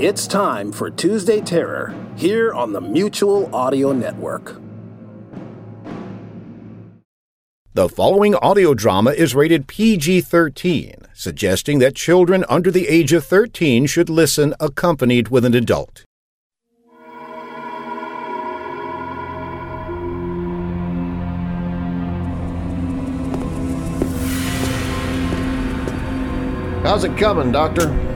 It's time for Tuesday Terror here on the Mutual Audio Network. The following audio drama is rated PG 13, suggesting that children under the age of 13 should listen accompanied with an adult. How's it coming, Doctor?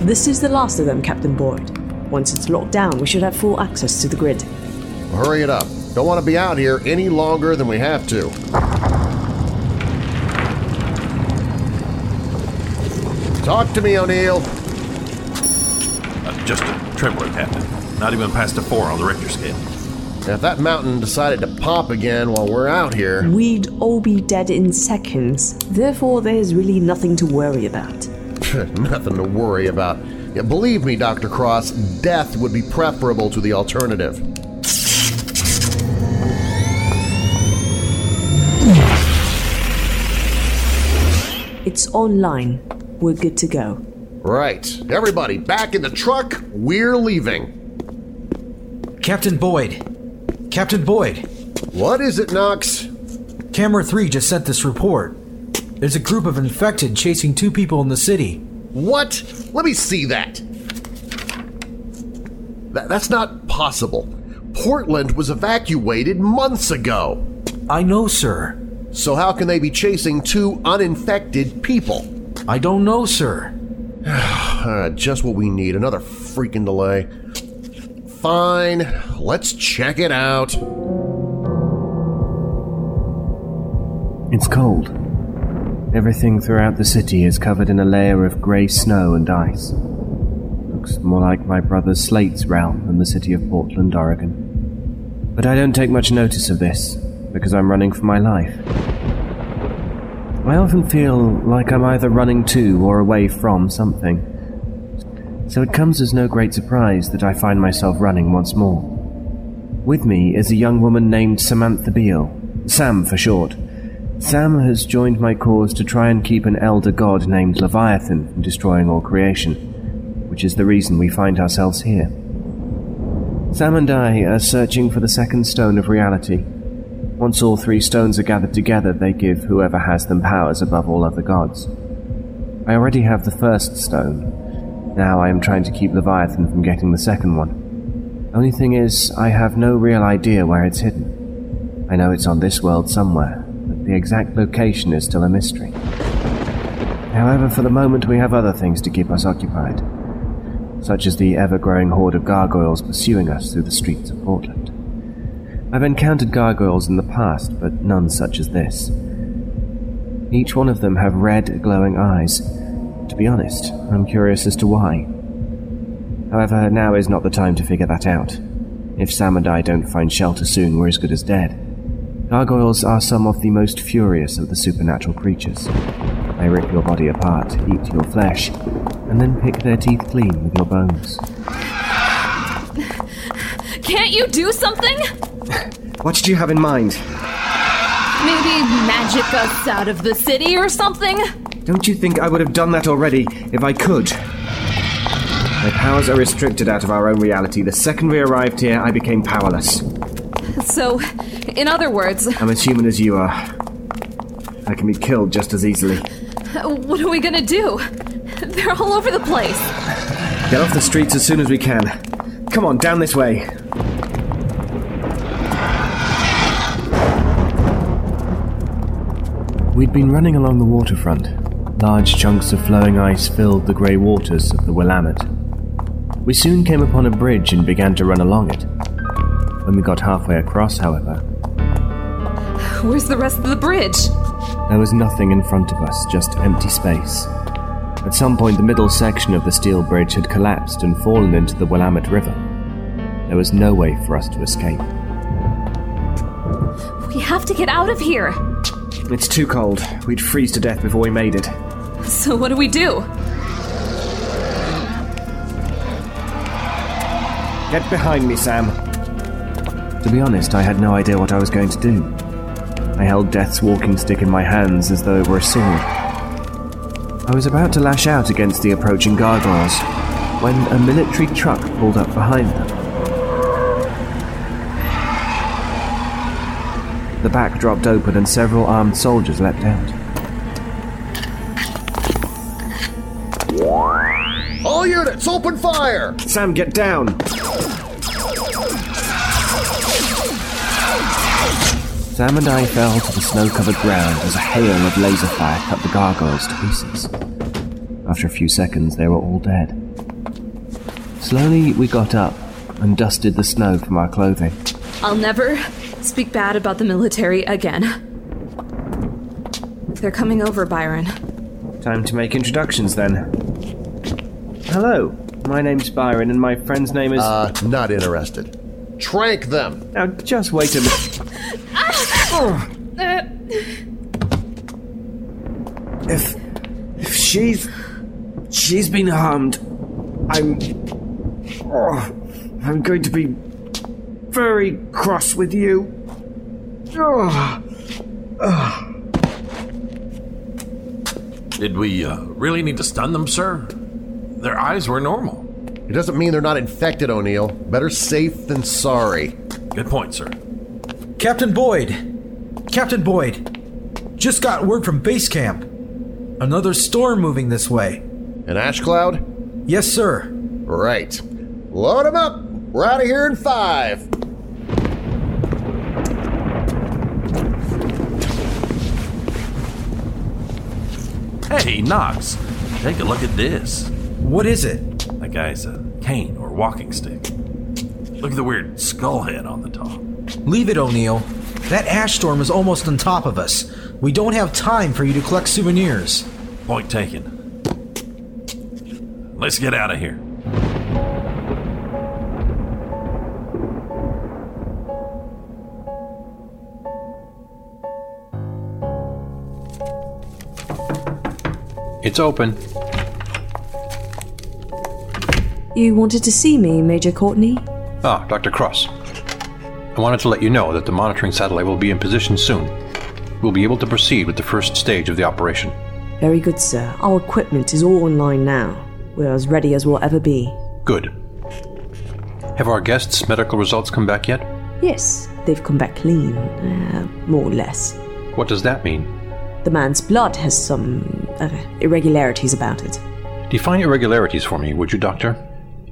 This is the last of them, Captain Boyd. Once it's locked down, we should have full access to the grid. Hurry it up. Don't want to be out here any longer than we have to. Talk to me, O'Neill. Uh, just a trembler, Captain. Not even past a four on the Richter scale. If that mountain decided to pop again while we're out here, We'd all be dead in seconds. Therefore, there's really nothing to worry about. nothing to worry about. Yeah, believe me, Dr. Cross, death would be preferable to the alternative. It's online. We're good to go. Right. Everybody, back in the truck. We're leaving. Captain Boyd. Captain Boyd. What is it, Knox? Camera 3 just sent this report. There's a group of infected chasing two people in the city. What? Let me see that. Th- that's not possible. Portland was evacuated months ago. I know, sir. So how can they be chasing two uninfected people? I don't know, sir. Uh, just what we need. Another freaking delay. Fine. Let's check it out. It's cold. Everything throughout the city is covered in a layer of grey snow and ice. Looks more like my brother Slate's realm than the city of Portland, Oregon. But I don't take much notice of this, because I'm running for my life. I often feel like I'm either running to or away from something. So it comes as no great surprise that I find myself running once more. With me is a young woman named Samantha Beale, Sam for short. Sam has joined my cause to try and keep an elder god named Leviathan from destroying all creation, which is the reason we find ourselves here. Sam and I are searching for the second stone of reality. Once all three stones are gathered together, they give whoever has them powers above all other gods. I already have the first stone. Now I am trying to keep Leviathan from getting the second one. Only thing is, I have no real idea where it's hidden. I know it's on this world somewhere, the exact location is still a mystery. However, for the moment we have other things to keep us occupied, such as the ever growing horde of gargoyles pursuing us through the streets of Portland. I've encountered gargoyles in the past, but none such as this. Each one of them have red, glowing eyes. To be honest, I'm curious as to why. However, now is not the time to figure that out. If Sam and I don't find shelter soon, we're as good as dead. Gargoyles are some of the most furious of the supernatural creatures. They rip your body apart, eat your flesh, and then pick their teeth clean with your bones. Can't you do something? What did you have in mind? Maybe magic us out of the city or something? Don't you think I would have done that already if I could? My powers are restricted out of our own reality. The second we arrived here, I became powerless. So, in other words, I'm as human as you are. I can be killed just as easily. what are we gonna do? They're all over the place. Get off the streets as soon as we can. Come on, down this way. We'd been running along the waterfront. Large chunks of flowing ice filled the grey waters of the Willamette. We soon came upon a bridge and began to run along it. When we got halfway across, however, Where's the rest of the bridge? there was nothing in front of us, just empty space. At some point, the middle section of the steel bridge had collapsed and fallen into the Willamette River. There was no way for us to escape. We have to get out of here. It's too cold. We'd freeze to death before we made it. So, what do we do? Get behind me, Sam. To be honest, I had no idea what I was going to do. I held Death's walking stick in my hands as though it were a sword. I was about to lash out against the approaching gargoyles when a military truck pulled up behind them. The back dropped open and several armed soldiers leapt out. All units, open fire! Sam, get down! Sam and I fell to the snow covered ground as a hail of laser fire cut the gargoyles to pieces. After a few seconds, they were all dead. Slowly, we got up and dusted the snow from our clothing. I'll never speak bad about the military again. They're coming over, Byron. Time to make introductions then. Hello, my name's Byron, and my friend's name is. Uh, not interested. Trank them! now, just wait a minute. If. if she's. she's been harmed, I'm. Oh, I'm going to be very cross with you. Oh. Did we uh, really need to stun them, sir? Their eyes were normal. It doesn't mean they're not infected, O'Neill. Better safe than sorry. Good point, sir. Captain Boyd! Captain Boyd! Just got word from base camp. Another storm moving this way. An ash cloud? Yes, sir. Right. Load 'em up! We're out of here in five! Hey, Knox, take a look at this. What is it? That guy's a cane or walking stick. Look at the weird skull head on the top. Leave it, O'Neill. That ash storm is almost on top of us. We don't have time for you to collect souvenirs. Point taken. Let's get out of here. It's open. You wanted to see me, Major Courtney? Ah, Dr. Cross. I wanted to let you know that the monitoring satellite will be in position soon. We'll be able to proceed with the first stage of the operation. Very good, sir. Our equipment is all online now. We're as ready as we'll ever be. Good. Have our guests' medical results come back yet? Yes, they've come back clean, uh, more or less. What does that mean? The man's blood has some uh, irregularities about it. Define irregularities for me, would you, Doctor?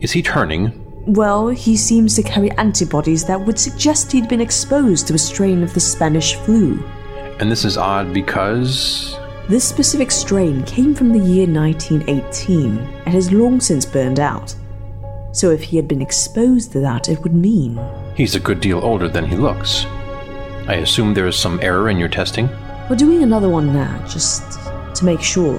Is he turning? Well, he seems to carry antibodies that would suggest he'd been exposed to a strain of the Spanish flu. And this is odd because. This specific strain came from the year 1918 and has long since burned out. So if he had been exposed to that, it would mean. He's a good deal older than he looks. I assume there is some error in your testing? We're doing another one now, just to make sure.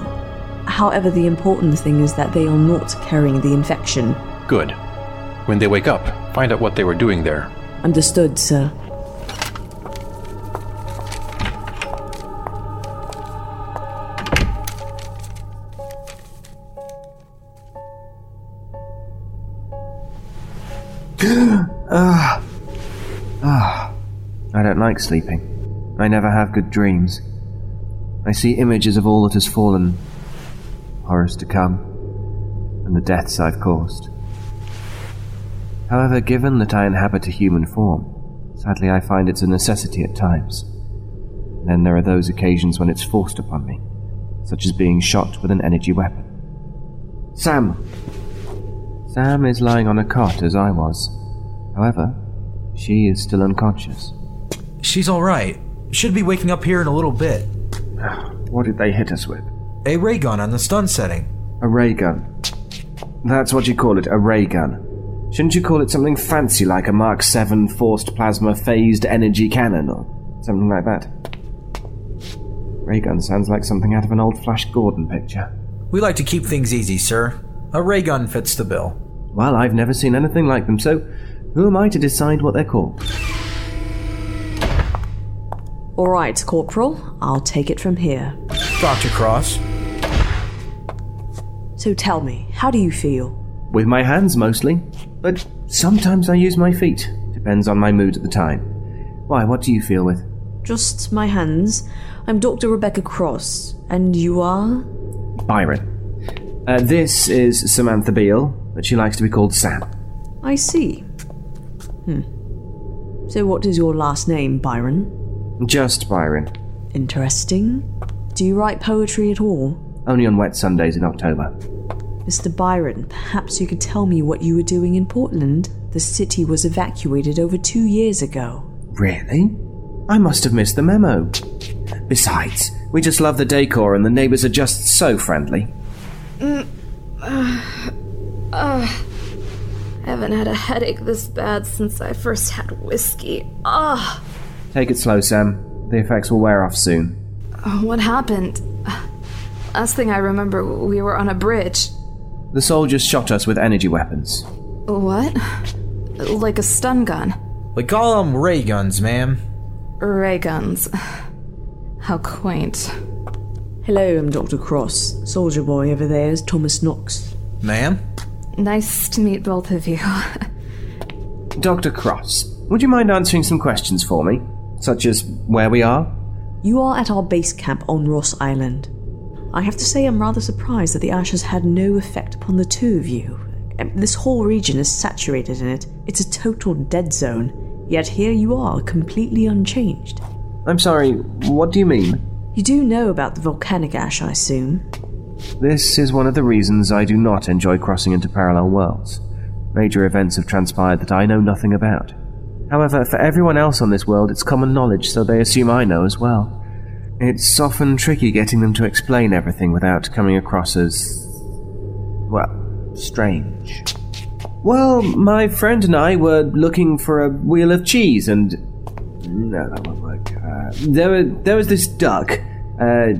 However, the important thing is that they are not carrying the infection. Good. When they wake up, find out what they were doing there. Understood, sir. ah I don't like sleeping. I never have good dreams. I see images of all that has fallen, horrors to come, and the deaths I've caused. However, given that I inhabit a human form, sadly I find it's a necessity at times. And then there are those occasions when it's forced upon me, such as being shot with an energy weapon. Sam! Sam is lying on a cot as I was. However, she is still unconscious. She's alright. Should be waking up here in a little bit. What did they hit us with? A ray gun on the stun setting. A ray gun. That's what you call it, a ray gun. Shouldn't you call it something fancy like a Mark 7 forced plasma phased energy cannon or something like that? Ray gun sounds like something out of an old Flash Gordon picture. We like to keep things easy, sir. A ray gun fits the bill. Well, I've never seen anything like them, so who am I to decide what they're called? All right, Corporal, I'll take it from here. Dr. Cross. So tell me, how do you feel? With my hands mostly, but sometimes I use my feet. Depends on my mood at the time. Why, what do you feel with? Just my hands. I'm Dr. Rebecca Cross, and you are? Byron. Uh, this is Samantha Beale. but she likes to be called Sam. I see. Hmm. So, what is your last name, Byron? Just Byron. Interesting. Do you write poetry at all? Only on wet Sundays in October. Mr. Byron, perhaps you could tell me what you were doing in Portland? The city was evacuated over two years ago. Really? I must have missed the memo. Besides, we just love the decor and the neighbors are just so friendly. Mm, uh, uh, I haven't had a headache this bad since I first had whiskey. Ah! Take it slow, Sam. The effects will wear off soon. What happened? Last thing I remember, we were on a bridge. The soldiers shot us with energy weapons. What? Like a stun gun? We call them ray guns, ma'am. Ray guns. How quaint. Hello, I'm Dr. Cross. Soldier boy over there is Thomas Knox. Ma'am? Nice to meet both of you. Dr. Cross, would you mind answering some questions for me? Such as where we are? You are at our base camp on Ross Island. I have to say, I'm rather surprised that the ash has had no effect upon the two of you. Um, this whole region is saturated in it. It's a total dead zone. Yet here you are, completely unchanged. I'm sorry, what do you mean? You do know about the volcanic ash, I assume. This is one of the reasons I do not enjoy crossing into parallel worlds. Major events have transpired that I know nothing about. However, for everyone else on this world, it's common knowledge, so they assume I know as well. It's often tricky getting them to explain everything without coming across as. well, strange. Well, my friend and I were looking for a wheel of cheese, and. No, that won't work. Uh, there, were, there was this duck. Uh,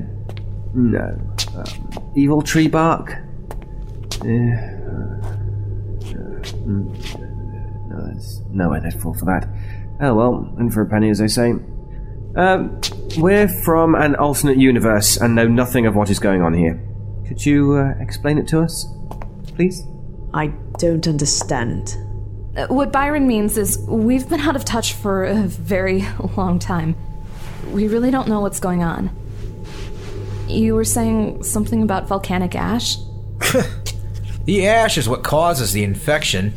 no. Um, evil tree bark? Uh, no, there's nowhere they'd fall for that. Oh well, in for a penny, as they say. Um, we're from an alternate universe and know nothing of what is going on here. Could you uh, explain it to us, please? I don't understand. Uh, what Byron means is we've been out of touch for a very long time. We really don't know what's going on. You were saying something about volcanic ash? the ash is what causes the infection.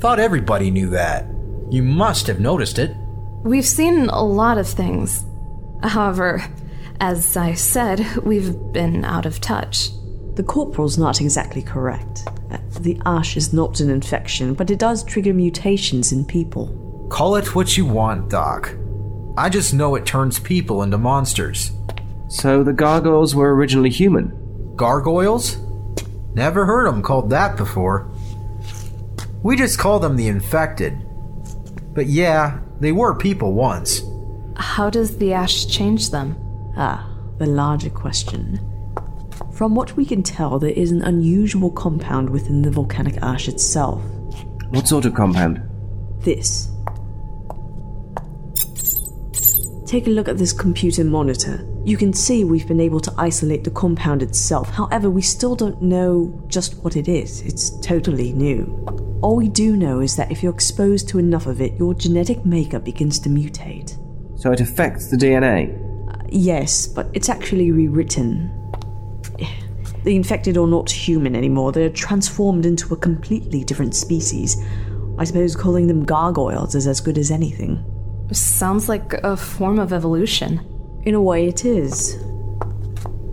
Thought everybody knew that. You must have noticed it. We've seen a lot of things. However, as I said, we've been out of touch. The corporal's not exactly correct. Uh, the ash is not an infection, but it does trigger mutations in people. Call it what you want, Doc. I just know it turns people into monsters. So the gargoyles were originally human? Gargoyles? Never heard them called that before. We just call them the infected. But yeah, they were people once. How does the ash change them? Ah, the larger question. From what we can tell, there is an unusual compound within the volcanic ash itself. What sort of compound? This. Take a look at this computer monitor. You can see we've been able to isolate the compound itself. However, we still don't know just what it is. It's totally new. All we do know is that if you're exposed to enough of it, your genetic makeup begins to mutate. So it affects the DNA? Uh, yes, but it's actually rewritten. The infected are not human anymore, they're transformed into a completely different species. I suppose calling them gargoyles is as good as anything. Sounds like a form of evolution. In a way, it is.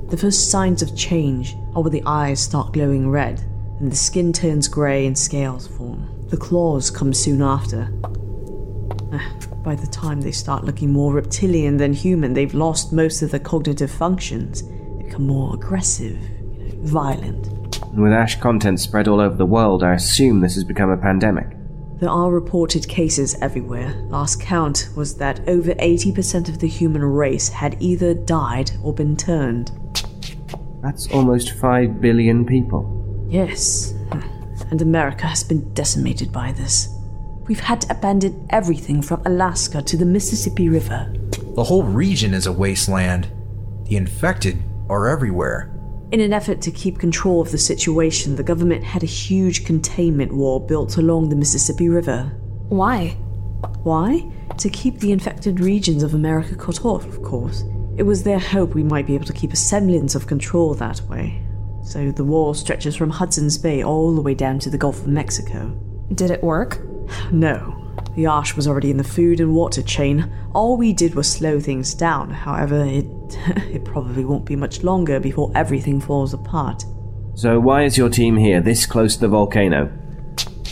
The first signs of change are where the eyes start glowing red, and the skin turns grey and scales form. The claws come soon after. Ah, by the time they start looking more reptilian than human, they've lost most of their cognitive functions. They become more aggressive, you know, violent. And with ash content spread all over the world, I assume this has become a pandemic. There are reported cases everywhere. Last count was that over 80% of the human race had either died or been turned. That's almost 5 billion people. Yes, and America has been decimated by this. We've had to abandon everything from Alaska to the Mississippi River. The whole region is a wasteland. The infected are everywhere. In an effort to keep control of the situation, the government had a huge containment wall built along the Mississippi River. Why? Why? To keep the infected regions of America cut off, of course. It was their hope we might be able to keep a semblance of control that way. So the wall stretches from Hudson's Bay all the way down to the Gulf of Mexico. Did it work? No. The ash was already in the food and water chain. All we did was slow things down. However, it it probably won't be much longer before everything falls apart. So, why is your team here, this close to the volcano?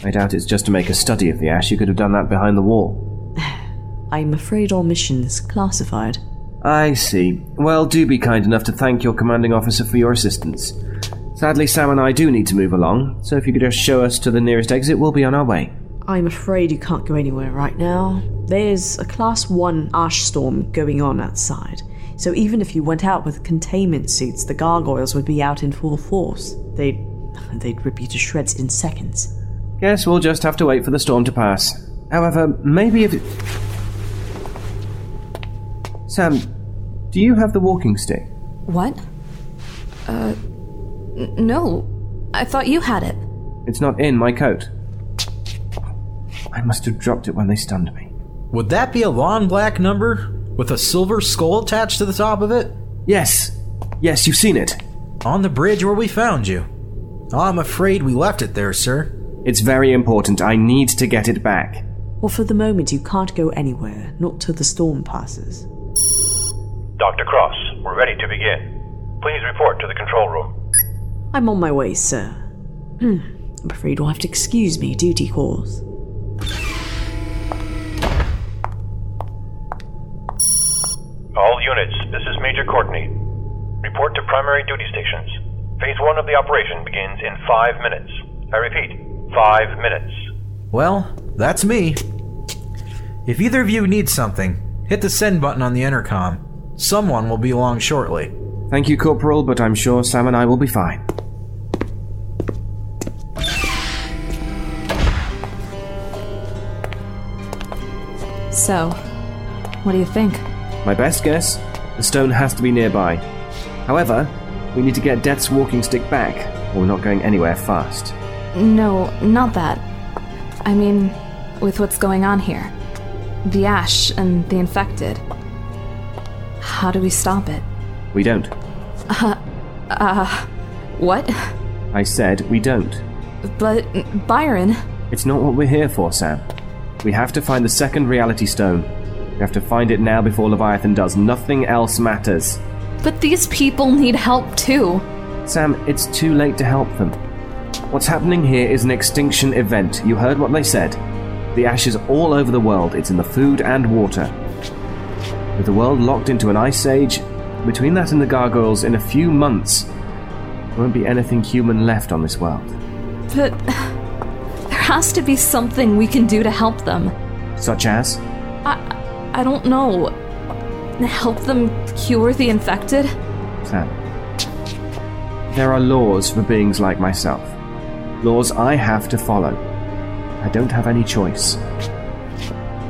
I doubt it's just to make a study of the ash. You could have done that behind the wall. I'm afraid our mission is classified. I see. Well, do be kind enough to thank your commanding officer for your assistance. Sadly, Sam and I do need to move along, so if you could just show us to the nearest exit, we'll be on our way. I'm afraid you can't go anywhere right now. There's a Class 1 ash storm going on outside, so even if you went out with containment suits, the gargoyles would be out in full force. They'd. they'd rip you to shreds in seconds. Guess we'll just have to wait for the storm to pass. However, maybe if. It... Sam, do you have the walking stick? What? Uh. N- no. I thought you had it. It's not in my coat. I must have dropped it when they stunned me. Would that be a long black number with a silver skull attached to the top of it? Yes. Yes, you've seen it. On the bridge where we found you. I'm afraid we left it there, sir. It's very important. I need to get it back. Well, for the moment, you can't go anywhere, not till the storm passes. Dr. Cross, we're ready to begin. Please report to the control room. I'm on my way, sir. Hmm. I'm afraid you'll have to excuse me, duty calls. All units, this is Major Courtney. Report to primary duty stations. Phase one of the operation begins in five minutes. I repeat, five minutes. Well, that's me. If either of you need something, hit the send button on the intercom. Someone will be along shortly. Thank you, Corporal, but I'm sure Sam and I will be fine. So, what do you think? My best guess the stone has to be nearby. However, we need to get Death's walking stick back, or we're not going anywhere fast. No, not that. I mean, with what's going on here the ash and the infected. How do we stop it? We don't. Uh, uh, what? I said we don't. But, Byron, It's not what we're here for, Sam. We have to find the second reality stone. We have to find it now before Leviathan does. Nothing else matters. but these people need help too. Sam, it's too late to help them. What's happening here is an extinction event. You heard what they said. The ash is all over the world, it's in the food and water. With the world locked into an ice age, between that and the gargoyles, in a few months, there won't be anything human left on this world. But has to be something we can do to help them. Such as? I, I don't know. Help them cure the infected? Sam. There are laws for beings like myself. Laws I have to follow. I don't have any choice.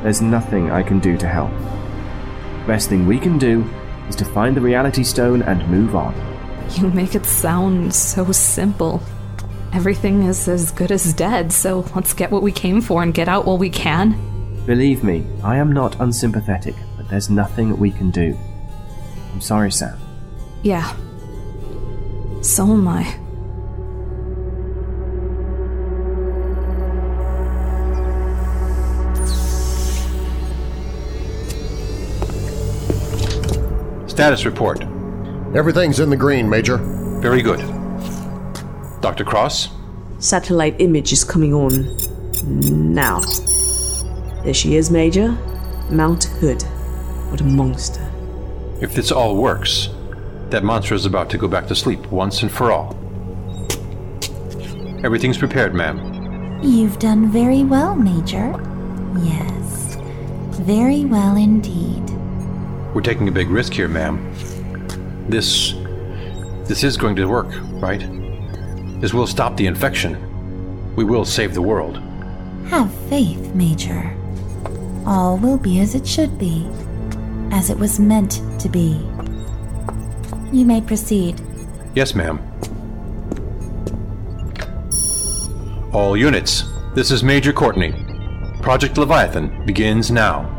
There's nothing I can do to help. Best thing we can do is to find the reality stone and move on. You make it sound so simple. Everything is as good as dead, so let's get what we came for and get out while we can. Believe me, I am not unsympathetic, but there's nothing we can do. I'm sorry, Sam. Yeah. So am I. Status report. Everything's in the green, Major. Very good. Dr. Cross? Satellite image is coming on. Now. There she is, Major. Mount Hood. What a monster. If this all works, that monster is about to go back to sleep once and for all. Everything's prepared, ma'am. You've done very well, Major. Yes, very well indeed. We're taking a big risk here, ma'am. This. This is going to work, right? This will stop the infection. We will save the world. Have faith, Major. All will be as it should be, as it was meant to be. You may proceed. Yes, ma'am. All units, this is Major Courtney. Project Leviathan begins now.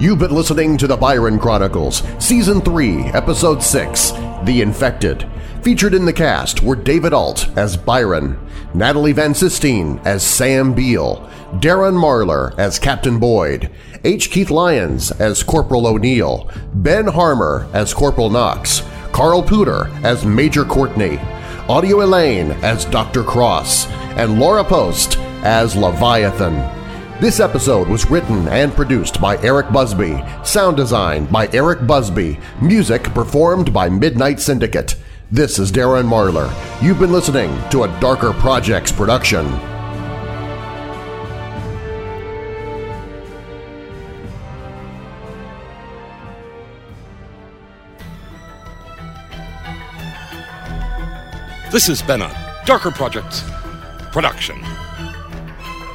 You've been listening to the Byron Chronicles, Season 3, Episode 6, The Infected. Featured in the cast were David Ault as Byron, Natalie Van Sistine as Sam Beale, Darren Marlar as Captain Boyd, H. Keith Lyons as Corporal O'Neill, Ben Harmer as Corporal Knox, Carl Pooter as Major Courtney, Audio Elaine as Dr. Cross, and Laura Post as Leviathan. This episode was written and produced by Eric Busby, sound design by Eric Busby, music performed by Midnight Syndicate. This is Darren Marlar. You've been listening to a Darker Projects production. This has been a Darker Projects production.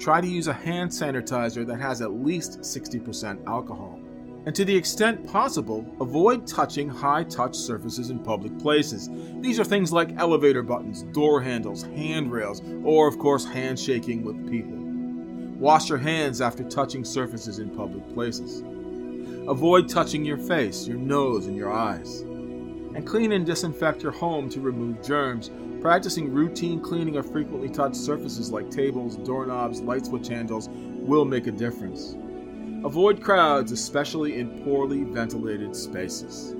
try to use a hand sanitizer that has at least 60% alcohol. And to the extent possible, avoid touching high touch surfaces in public places. These are things like elevator buttons, door handles, handrails, or of course handshaking with people. Wash your hands after touching surfaces in public places. Avoid touching your face, your nose, and your eyes. And clean and disinfect your home to remove germs, practicing routine cleaning of frequently touched surfaces like tables, doorknobs, light switch handles will make a difference. Avoid crowds, especially in poorly ventilated spaces.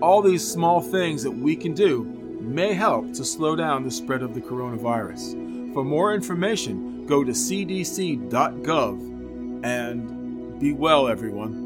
All these small things that we can do may help to slow down the spread of the coronavirus. For more information, go to cdc.gov and be well, everyone.